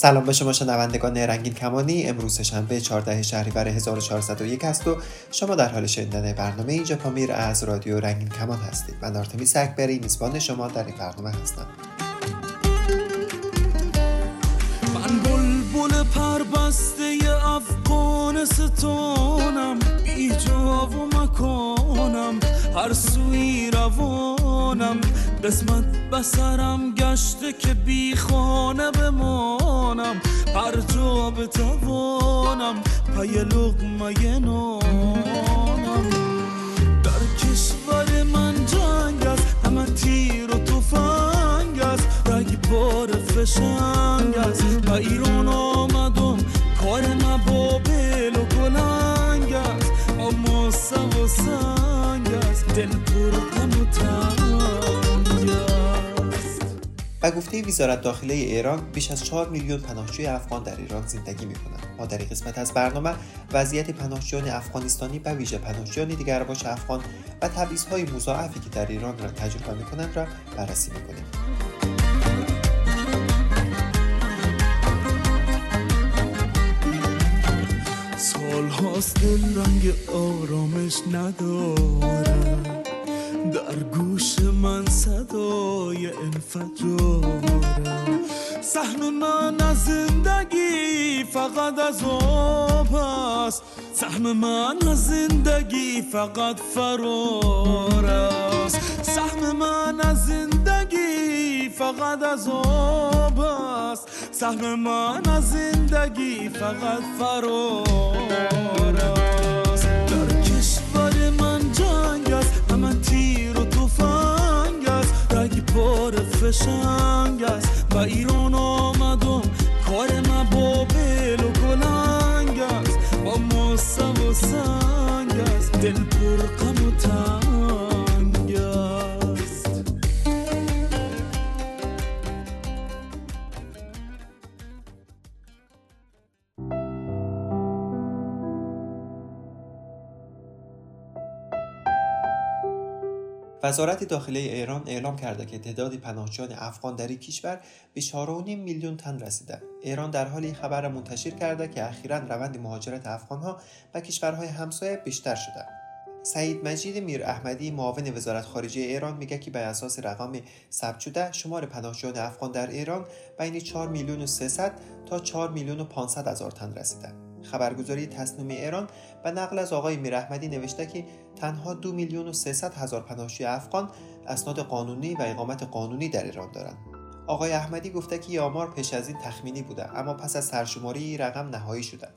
سلام به شما شنوندگان رنگین کمانی. امروز شنبه 14 شهریور 1401 است و شما در حال شنیدن برنامه اینجا پامیر از رادیو رنگین کمان هستید. من آرتمیس اکبری میزبان شما در این برنامه هستم. من بلبل پربسته افغانستانم بی جا و مکانم. هر سوی روانم. قسمت بسرم گشته که بی خانه بمانم. هر جا بتوانم پی لغمه نانم در کشور من جنگ است همه تیر و توفنگ است. رگ بار فشنگ است. و ایران گفته وزارت داخله ایران بیش از 4 میلیون پناهجوی افغان در ایران زندگی می کنند. ما در این قسمت از برنامه وضعیت پناهجویان افغانستانی و ویژه پناهجویان دیگرباش افغان و تبعیض‌های مضاعفی که در ایران را تجربه می کنند را بررسی می کنیم. سال هاست رنگ آرامش ندارم در گوش من صدای انفجارم سهم من از زندگی فقط از آب است. سهم من از زندگی فقط فرار است. سهم من از زندگی فقط از آب است. سهم من از زندگی فقط فرار است. بار فشنگ است و ایران آمدم. کار مبابل و گلنگ است. اما سو و سنگ است. دل پر غم و تنگ وزارت داخله ایران اعلام کرده که تعداد پناهجویان افغان در این کشور به 4.5 میلیون تن رسیده. ایران در حال این خبر را منتشر کرده که اخیرا روند مهاجرت افغانها به کشورهای همسایه بیشتر شده. سعید مجید میر احمدی معاون وزارت خارجه ایران میگه که بر اساس رقم ثبت شده شمار پناهجویان افغان در ایران بین 4 میلیون و 300 تا 4 میلیون و 500 هزار تن رسیده. خبرگزاری تصنیمی ایران به نقل از آقای میر احمدی نوشته که تنها دو میلیون و 300 هزار پناهجوی افغان اسناد قانونی و اقامت قانونی در ایران دارند. آقای احمدی گفته که آمار پیش از این تخمینی بوده اما پس از سرشماری رقم نهایی شده.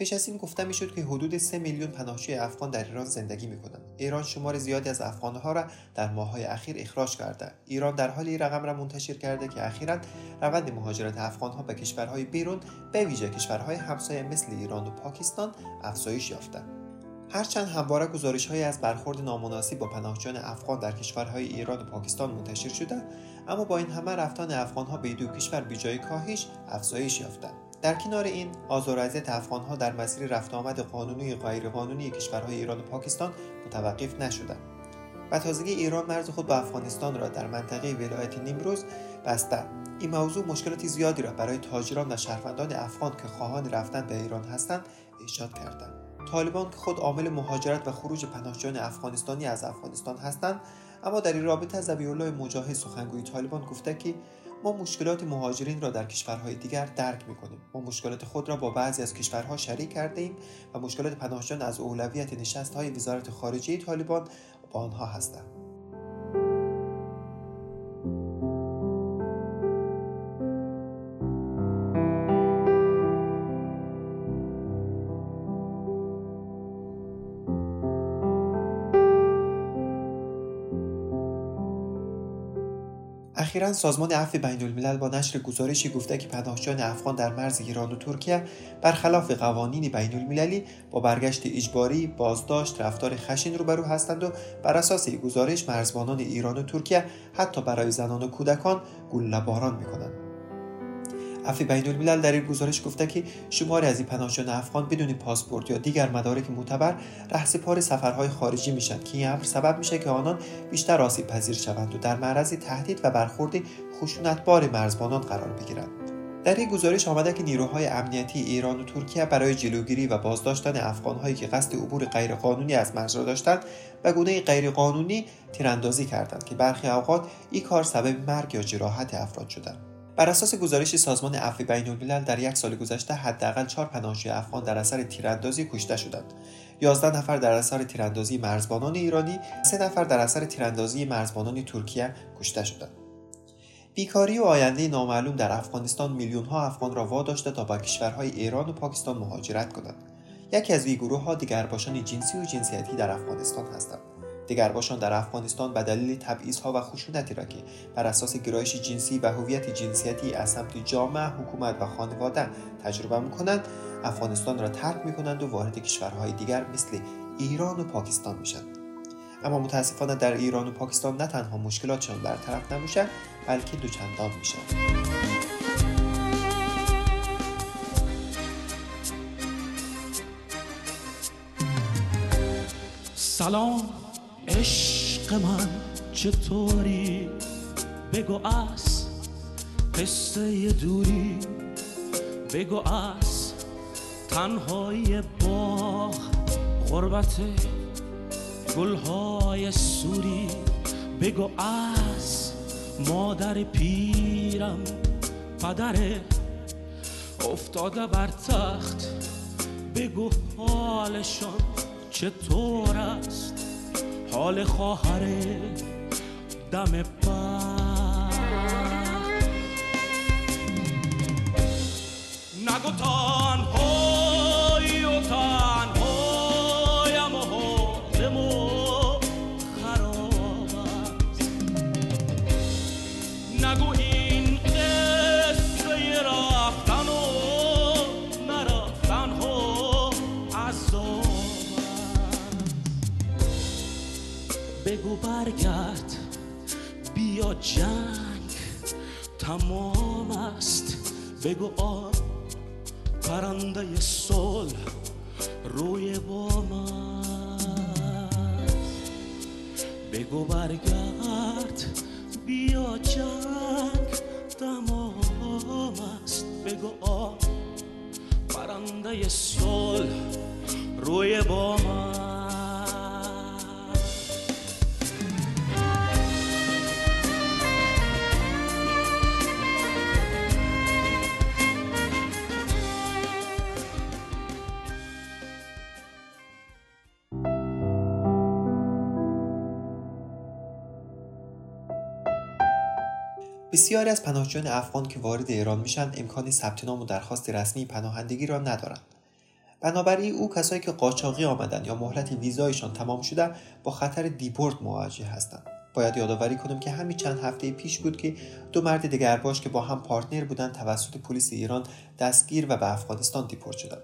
پیش از این گفته می‌شد که حدود 3 میلیون پناهجوی افغان در ایران زندگی می‌کنند. ایران شمار زیادی از افغانها را در ماههای اخیر اخراج کرده. ایران در حال این رقم را منتشر کرده که اخیرا روند مهاجرت افغانها به کشورهای بیرون به ویژه کشورهای همسایه مثل ایران و پاکستان افزایش یافته. هرچند همواره گزارش های از برخورد نامناسب با پناهجویان افغان در کشورهای ایران و پاکستان منتشر شده اما با این همه رفتن افغانها به دو کشور بیجای کاهش افزایش یافته در کنار این آزار اذیت افغانها در مسیر رفت آمد قانونی و غیرقانونی کشورهای ایران و پاکستان متوقف نشده. و تازگی ایران مرز خود با افغانستان را در منطقه ولایت نیمروز بسته. این موضوع مشکلاتی زیادی را برای تاجران و شهروندان افغان که خواهان رفتن به ایران هستند ایجاد کردند طالبان که خود عامل مهاجرت و خروج پناهجویان افغانستانی از افغانستان هستند اما در این رابطه ذبیحالله مجاهد سخنگوی طالبان گفته که ما مشکلات مهاجرین را در کشورهای دیگر درک می‌کنیم. ما مشکلات خود را با بعضی از کشورها شریک کرده ایم و مشکلات پناهجویان از اولویت نشست های وزارت خارجه طالبان با آنها هستند. اخیرا سازمان عفو بین الملل با نشر گزارشی گفته که پناهجویان افغان در مرز ایران و ترکیه برخلاف قوانین بین المللی با برگشت اجباری بازداشت رفتار خشن روبرو هستند و بر اساس گزارش مرزبانان ایران و ترکیه حتی برای زنان و کودکان گلوله باران می‌کنند. عفو بین الملل در این گزارش گفته که شماری از این پناهجویان افغان بدون پاسپورت یا دیگر مدارک معتبر رهسپار سفرهای خارجی میشن که این امر سبب میشه که آنان بیشتر آسیب پذیر شوند و در معرض تهدید و برخورد خشونتبار مرزبانان قرار بگیرند. در این گزارش آمده که نیروهای امنیتی ایران و ترکیه برای جلوگیری و بازداشتن افغانهایی که قصد عبور غیرقانونی از مرز را داشتند و گونه غیرقانونی تیراندازی کردند که برخی اوقات این کار سبب مرگ یا جراحت افراد شدند. بر اساس گزارش سازمان عفو بین الملل در یک سال گذشته حداقل چهار پناهجوی افغان در اثر تیراندازی کشته شدند 11 نفر در اثر تیراندازی مرزبانان ایرانی، سه نفر در اثر تیراندازی مرزبانان ترکیه کشته شدند. بیکاری و آینده نامعلوم در افغانستان میلیون ها افغان را واداشته تا به کشورهای ایران و پاکستان مهاجرت کنند. یکی از این گروه ها دیگرباشان جنسی و جنسیتی در افغانستان هستند. دیگرباشان در افغانستان به دلیل ها و خشونتی را که بر اساس گرایش جنسی و هویت جنسیتی از سمت جامعه، حکومت و خانواده تجربه می‌کنند افغانستان را ترک می‌کنند و وارد کشورهای دیگر مثل ایران و پاکستان میشند اما متاسفانه در ایران و پاکستان نه تنها مشکلاتشان برطرف نمیشن بلکه دوچندان میشن سلام. عشق من چطوری؟ بگو از قصه دوری. بگو از تنهای باغ غربت گلهای سوری. بگو از مادر پیرم پدر افتاده بر تخت. بگو حالشان چطور است؟ حال خواهر دم پر. پرنده صلح روی با بسیاری از پناهجویان افغان که وارد ایران میشن امکان ثبت نام و درخواست رسمی پناهندگی را ندارند. بنابراین او کسایی که قاچاقی آمدن یا مهلت ویزایشان تمام شده با خطر دیپورت مواجه هستند. باید یادآوری کنم که همین چند هفته پیش بود که دو مرد دگرباش که با هم partner بودند توسط پلیس ایران دستگیر و به افغانستان دیپورت شدند.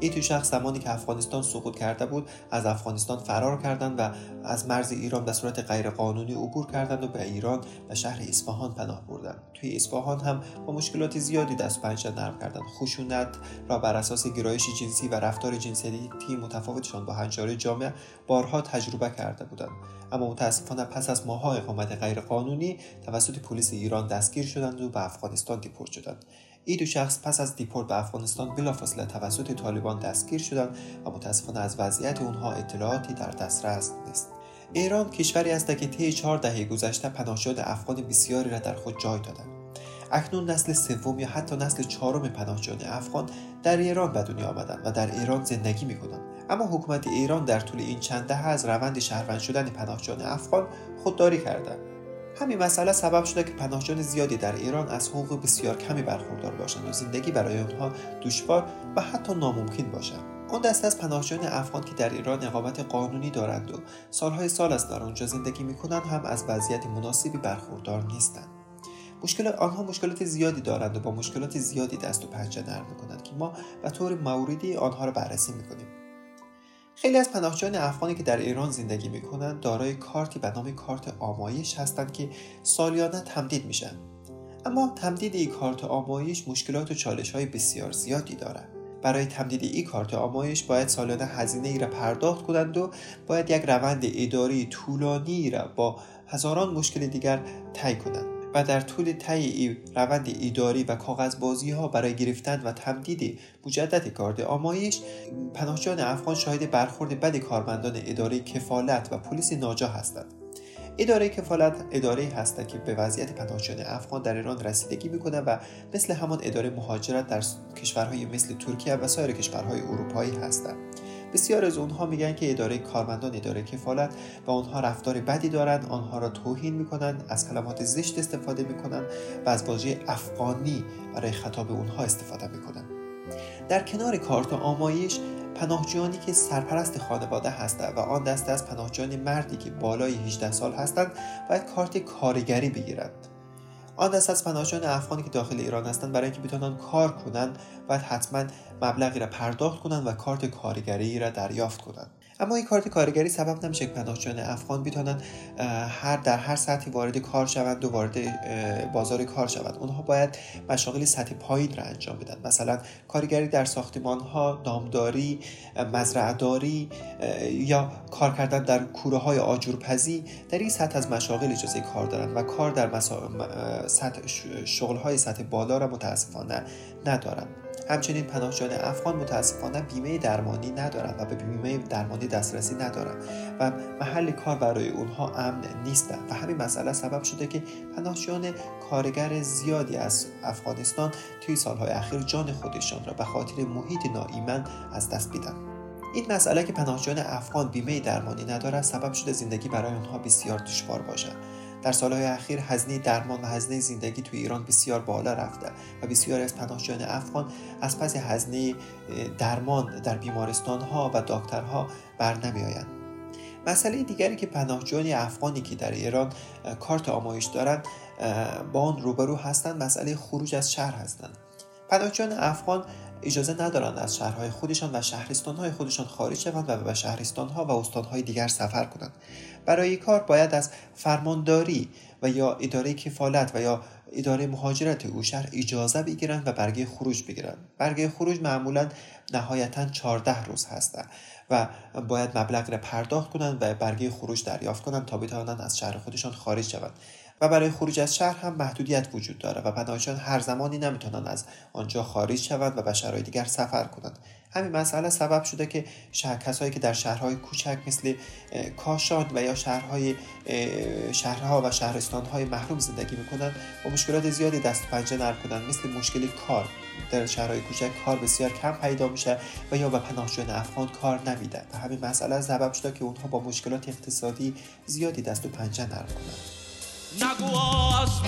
این شخص زمانی که افغانستان سقوط کرده بود از افغانستان فرار کردند و از مرز ایران به صورت غیرقانونی عبور کردند و به ایران و شهر اصفهان پناه بردند. توی اصفهان هم با مشکلات زیادی دست پنجه نرم کردند. خشونت را بر اساس گرایش جنسی و رفتار جنسیتی متفاوتشان با هنجار جامعه بارها تجربه کرده بودند. اما متاسفانه پس از ماهها اقامت غیرقانونی توسط پلیس ایران دستگیر شدند و به افغانستان دیپورت شدند. این دو شخص پس از دیپورت به افغانستان بلافاصله توسط طالبان دستگیر شدند و متاسفانه از وضعیت اونها اطلاعاتی در دسترس نیست. ایران کشوری است که طی چهار دهه گذشته پناهجویان افغان بسیاری را در خود جای دادند اکنون نسل سوم یا حتی نسل چهارم پناهجویان افغان در ایران به دنیا آمدند و در ایران زندگی می‌کنند. اما حکومت ایران در طول این چند دهه از روند شهروند شدن پناهجویان افغان خودداری کرده. همین مسئله سبب شده که پناهجویان زیادی در ایران از حقوق بسیار کمی برخوردار باشند و زندگی برای آنها دشوار و حتی ناممکن باشد. آن دسته از پناهجویان افغان که در ایران اقامت قانونی دارند و سالهای سال است در آنجا زندگی می‌کنند هم از وضعیت مناسبی برخوردار نیستند. مشکلات آنها مشکلات زیادی دارند و با مشکلات زیادی دست و پنجه نرم می‌کنند که ما به طور موردی آنها را بررسی می‌کنیم. خیلی از پناهجویان افغانی که در ایران زندگی می‌کنند دارای کارتی به نام کارت آمایش هستند که سالیانه تمدید میشن. اما تمدید این کارت آمایش مشکلات و چالش های بسیار زیادی دارد برای تمدید این کارت آمایش باید سالانه هزینه ای را پرداخت کنند و باید یک روند اداری طولانی را با هزاران مشکل دیگر طی کنند. و در طول طی روند ایداری و کاغذبازی ها برای گرفتن و تمدید مجدد کارت آمایش پناهجویان افغان شاهد برخورد بد کارمندان اداره کفالت و پلیس ناجا هستند. اداره کفالت اداره هستند که به وضعیت پناهجویان افغان در ایران رسیدگی می‌کنند و مثل همان اداره مهاجرت در کشورهای مثل ترکیه و سایر کشورهای اروپایی هستند. بسیار از اونها میگن که اداره کارمندان اداره کفالت و اونها رفتار بدی دارند آنها را توهین می‌کنند از کلمات زشت استفاده می‌کنند و از واژه افغانی برای خطاب اونها استفاده می‌کنند در کنار کارت آمایش پناهجویانی که سرپرست خانواده هستند و آن دسته از پناهجویان مردی که بالای 18 سال هستند باید کارت کارگری بگیرند. آن دست از پناهجویان افغانی که داخل ایران هستند برای اینکه بتونن کار کنند باید حتما مبلغی را پرداخت کنند و کارت کارگری را دریافت کنند. اما این کارت کارگری سبب نمیشه که پناهجویان افغان بتونن هر در هر سطحی وارد کار شوند و وارد بازار کار شوند. اونها باید مشاغل سطح پایین را انجام بدن. مثلا کارگری در ساختمان ها دامداری مزرعهداری یا کار کردن در کوره های آجورپزی در این سطح از مشاغل اجازه کار دارند و کار در مسا... سطح شغل های سطح بالا را متاسفانه ندارند همچنین پناهجویان افغان متاسفانه بیمه درمانی ندارند و به بیمه درمانی دسترسی ندارند و محل کار برای اونها امن نیستند و همین مسئله سبب شده که پناهجویان کارگر زیادی از افغانستان توی سالهای اخیر جان خودشان را به خاطر محیط ناایمن از دست بدن این مسئله که پناهجویان افغان بیمه درمانی ندارد سبب شده زندگی برای آنها بسیار دشوار باشد در سالهای اخیر هزینه درمان و هزینه زندگی توی ایران بسیار بالا رفته و بسیاری از پناهجویان افغان از پس هزینه درمان در بیمارستان ها و دکترها بر نمیآیند. مسئله دیگری که پناهجویان افغانی که در ایران کارت آمایش دارند با آن روبرو هستند مسئله خروج از شهر هستند. پناهجویان افغان اجازه ندارند از شهرهای خودشان و شهرستانهای خودشان خارج شوند و به شهرستانها و استانهای دیگر سفر کنند. برای کار باید از فرمانداری و یا اداره کفالت و یا اداره مهاجرت او شهر اجازه بگیرند و برگه خروج بگیرند. برگه خروج معمولا نهایتا 14 روز هستند و باید مبلغ را پرداخت کنند و برگه خروج دریافت کنند تا بتوانند از شهر خودشان خارج شوند. و برای خروج از شهر هم محدودیت وجود داره و پناهجویان هر زمانی نمی‌تونن از آنجا خارج شوند و به شهرهای دیگر سفر کنند. همین مسئله سبب شده که شهر کسایی که در شهرهای کوچک مثل کاشان و یا شهرهای شهرها و شهرستانهای محروم زندگی می‌کنند با مشکلات زیادی دست پنجه نرم کنند. مثل مشکل کار در شهرهای کوچک کار بسیار کم پیدا میشه و یا به پناهجویان افغان کار نمیدن و همین مسئله سبب شده که اونها با مشکلات اقتصادی زیادی دست و پنجه نرم کنند. نگو از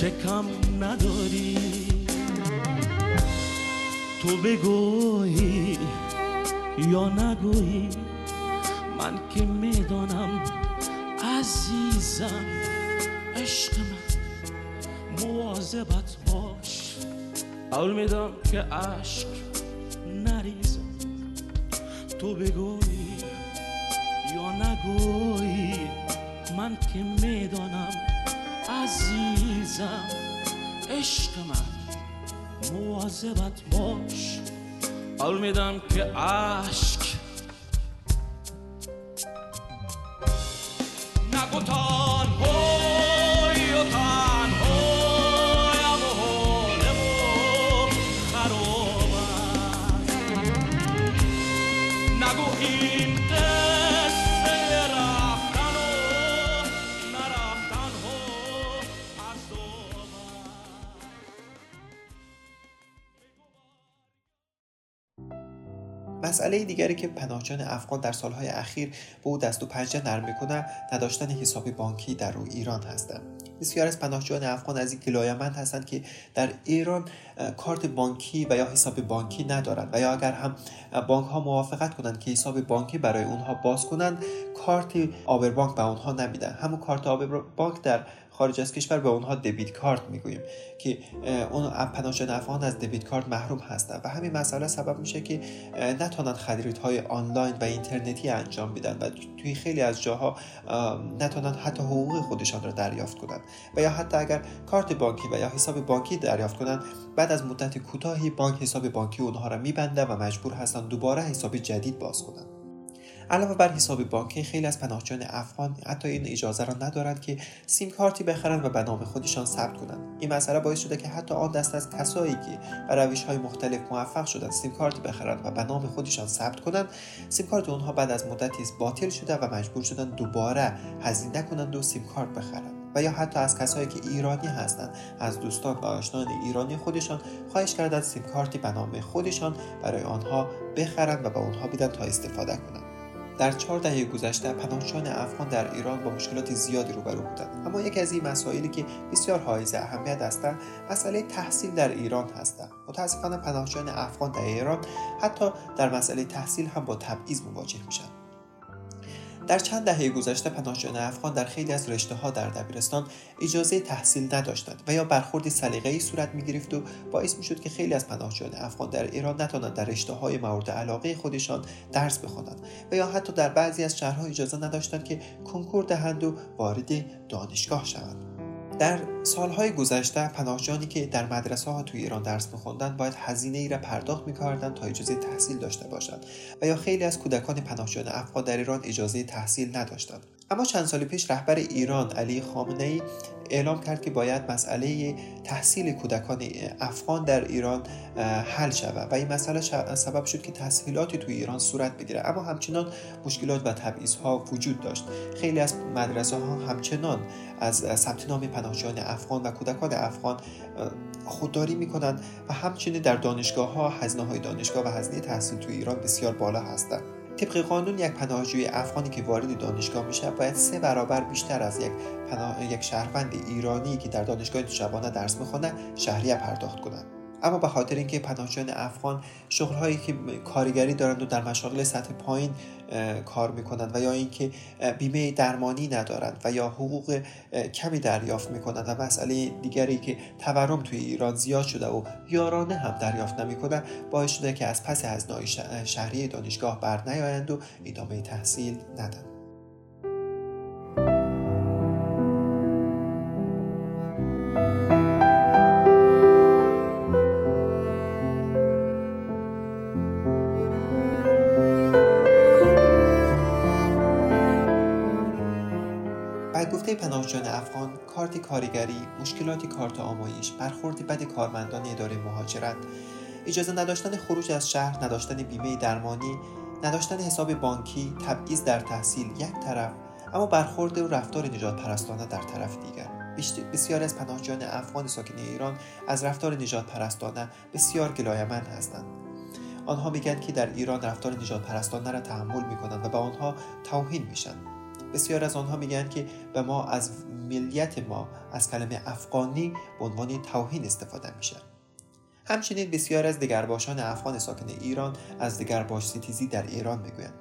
شکم نداری. تو بگویی یا نگویی من که می‌دانم عزیزم عشق من مواظبت باش. اول میدم که عشق نریزم تو بگویی یا نگویی من که می‌دانم عزیزم عشق من مواظبت باش. حال میدم که عشق نگو این مسئله دیگری که پناهجویان افغان در سالهای اخیر به او دست و پنجه نرم می‌کنه نداشتن حساب بانکی در روی ایران هستند. بسیار از پناهجویان افغان از این گلایمند هستند که در ایران کارت بانکی و یا حساب بانکی ندارند و یا اگر هم بانک ها موافقت کنند که حساب بانکی برای اونها باز کنند کارت آبربانک به اونها نمیدن. همون کارت آبربانک در خارج از کشور به اونها دبیت کارت می‌گوییم که اون افغان از دبیت کارت محروم هستند و همین مسئله سبب میشه که نتونن خریدهای آنلاین و اینترنتی انجام بدن و توی خیلی از جاها نتونن حتی حقوق خودشان را دریافت کنند و یا حتی اگر کارت بانکی و یا حساب بانکی دریافت کنند بعد از مدت کوتاهی بانک حساب بانکی اونها را میبنده و مجبور هستند دوباره حساب جدید باز کنند علاوه بر حساب بانکی خیلی از پناهجویان افغان حتی این اجازه را ندارند که سیم کارتی بخرند و به نام خودشان ثبت کنند. این مسئله باعث شده که حتی آن دست از کسایی که به روش های مختلف موفق شدند سیم کارتی بخرند و به نام خودشان ثبت کنند سیم کارت اونها بعد از مدتی باطل شده و مجبور شدند دوباره هزینه کنند و سیم کارت بخرند. و یا حتی از کسایی که ایرانی هستند از دوستان و آشنایان ایرانی خودشان خواهش کردند سیم کارتی به نام خودشان برای آنها بخرند و به آنها بدن تا استفاده کنند. در چهار دهه گذشته پناهجویان افغان در ایران با مشکلات زیادی روبرو بودند. اما یکی از این مسائلی که بسیار حائز اهمیت هستند مسئله تحصیل در ایران هستند متاسفانه پناهجویان افغان در ایران حتی در مسئله تحصیل هم با تبعیض مواجه میشن در چند دهه گذشته پناهجویان افغان در خیلی از رشته ها در دبیرستان اجازه تحصیل نداشتند و یا برخوردی سلیقه‌ای صورت می‌گرفت و باعث می‌شد که خیلی از پناهجویان افغان در ایران نتوانند در رشته های مورد علاقه خودشان درس بخوانند و یا حتی در بعضی از شهرها اجازه نداشتند که کنکور دهند و وارد دانشگاه شوند. در سالهای گذشته پناهجویانی که در مدرسه ها توی ایران درس میخوندن باید هزینه ای را پرداخت می‌کردند تا اجازه تحصیل داشته باشند و یا خیلی از کودکان پناهجویان افغان در ایران اجازه تحصیل نداشتند. اما چند سال پیش رهبر ایران علی خامنه ای اعلام کرد که باید مسئله تحصیل کودکان افغان در ایران حل شود و این مسئله سبب شد که تحصیلاتی توی ایران صورت بگیره. اما همچنان مشکلات و تبعیض ها وجود داشت. خیلی از مدرسه ها همچنان از ثبت نام پناهجویان افغان و کودکان افغان خودداری می‌کنند و همچنین در دانشگاه ها هزینه های دانشگاه و هزینه تحصیل توی ایران بسیار بالا هستند. طبق قانون یک پناهجوی افغانی که وارد دانشگاه میشه باید سه برابر بیشتر از یک پناه... یک شهروند ایرانی که در دانشگاه شبانه درس می‌خونه شهریه پرداخت کنند اما به خاطر اینکه پناهجویان افغان شغلهایی که کارگری دارند و در مشاغل سطح پایین کار می‌کنند و یا اینکه بیمه درمانی ندارند و یا حقوق کمی دریافت می‌کنند و مسئله دیگری که تورم توی ایران زیاد شده و یارانه هم دریافت نمی‌کنند باعث شده که از پس از شهری دانشگاه بر نیایند و ادامه تحصیل ندن. کارگری مشکلات کارت آمایش برخورد بد کارمندان اداره مهاجرت اجازه نداشتن خروج از شهر نداشتن بیمه درمانی نداشتن حساب بانکی تبعیض در تحصیل یک طرف اما برخورد و رفتار نجات پرستانه در طرف دیگر. بسیاری از پناهجویان افغان ساکن ایران از رفتار نجات پرستانه بسیار گلایمند هستند. آنها میگن که در ایران رفتار نجات پرستانه را تحمل می‌کنند و به آنها توهین میشن. بسیار از آنها میگن که به ما از ملیت ما از کلمه افغانی به عنوان توهین استفاده میشه. همچنین بسیار از دگرباشان افغان ساکن ایران از دگرباش ستیزی در ایران می‌گویند.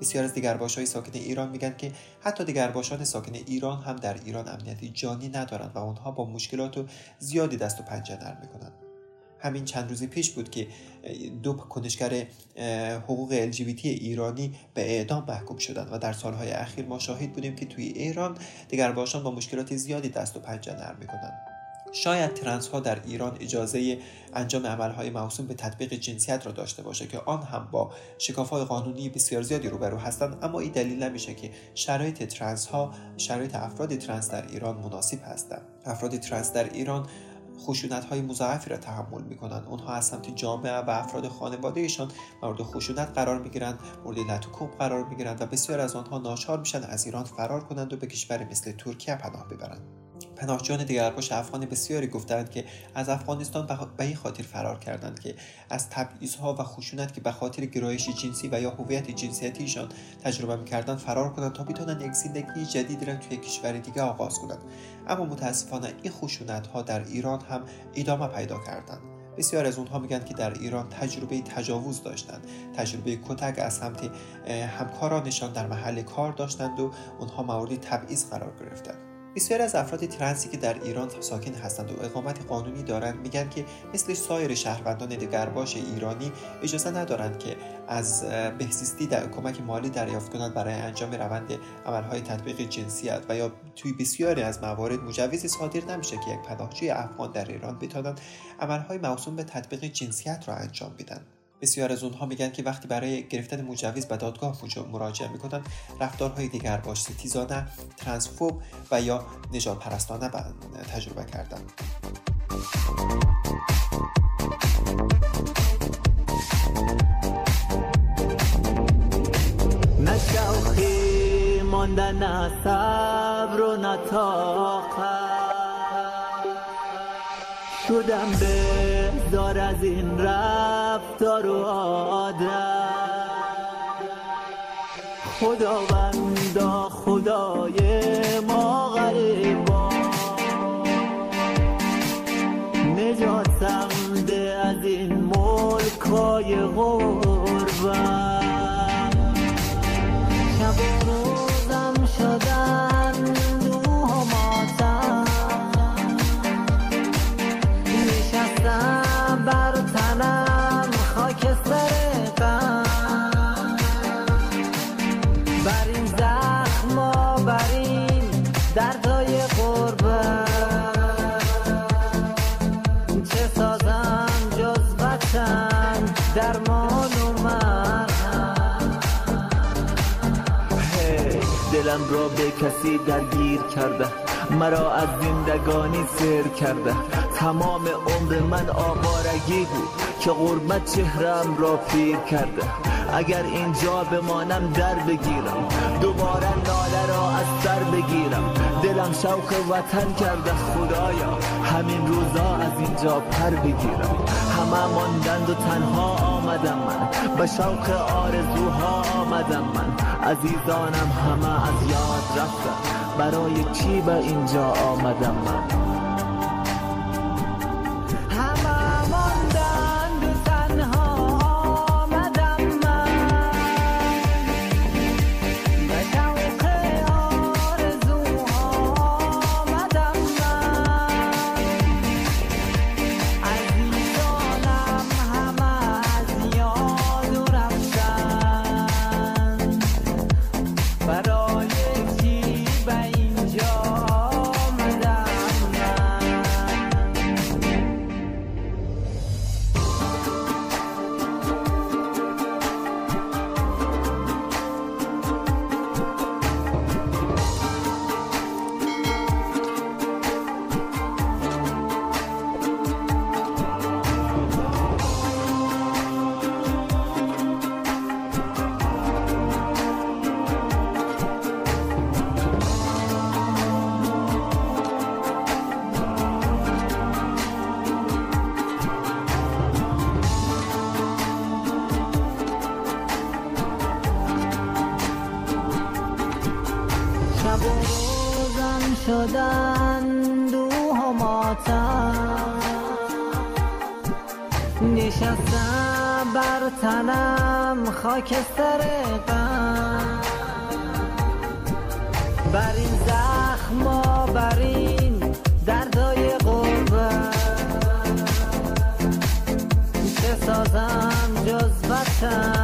بسیار از دگرباش های ساکن ایران میگن که حتی دگرباشان ساکن ایران هم در ایران امنیتی جانی ندارند و آنها با مشکلات زیادی دست و پنجه نرم می‌کنند. همین چند روز پیش بود که دو کنشگر حقوق LGBT ایرانی به اعدام محکوم شدند و در سالهای اخیر ما شاهد بودیم که توی ایران دگرباشان با مشکلات زیادی دست و پنجه نرم می‌کنند. شاید ترنس ها در ایران اجازه انجام عملهای موسوم به تطبیق جنسیت را داشته باشه که آن هم با شکاف های قانونی بسیار زیادی روبرو هستند اما این دلیل نمیشه که شرایط ترنس ها شرایط افراد ترنس در ایران مناسب هستند. افراد ترنس در ایران خشونت های مضاعفی را تحمل می کنند اونها از سمت جامعه و افراد خانوادهشان مورد خشونت قرار می گیرند مورد لطوکوب قرار می گیرند و بسیار از آنها ناچار میشن از ایران فرار کنند و به کشور مثل ترکیه پناه ببرند. پناهجویان دیگرباش افغان بسیاری گفتند که از افغانستان به این خاطر فرار کردند که از تبعیضها و خشونت که به خاطر گرایش جنسی و یا هویت جنسیتیشان تجربه می‌کردند فرار کنند تا بتوانند یک زندگی جدیدی را توی کشور دیگه آغاز کنند. اما متاسفانه این خشونت ها در ایران هم ادامه پیدا کردند. بسیار از اونها میگن که در ایران تجربه تجاوز داشتند. تجربه کتک از سمت همکارانشان در محل کار داشتند و اونها مورد تبعیض قرار گرفتند. بسیاری از افراد ترنسی که در ایران ساکن هستند و اقامت قانونی دارند میگن که مثل سایر شهروندان دگرباش ایرانی اجازه ندارند که از بهزیستی در کمک مالی دریافت کنند برای انجام روند عملهای تطبیق جنسیت و یا توی بسیاری از موارد مجوزی صادر نمیشه که یک پناهجوی افغان در ایران بتوانند عملهای موسوم به تطبیق جنسیت را انجام بدن. بسیار از اونها میگن که وقتی برای گرفتن مجوز به دادگاه مراجعه می‌کنن رفتارهای دیگر باش ستیزانه ترانسفوب و یا نجات پرستانه تجربه کردن. شدم بهزار از این رفتار و عادت. خداوندا خدای دلم را به کسی درگیر کرده. مرا از زندگانی سر کرده. تمام عمر من آوارگی بود که غربت چهرم را پیر کرده. اگر اینجا بمانم در بگیرم. دوباره ناله را از سر بگیرم. دلم شوق وطن کرده. خدایا همین روزا از اینجا پر بگیرم. همه ماندند و تنها آمدم من. به شوق آرزوها آمدم من. عزیزانم همه از یاد رفتم برای چی به اینجا آمدم من؟ نشستم بر تنم خاکستر غم. بر این زخم بر این دردای قربت. چه سازم جز وطن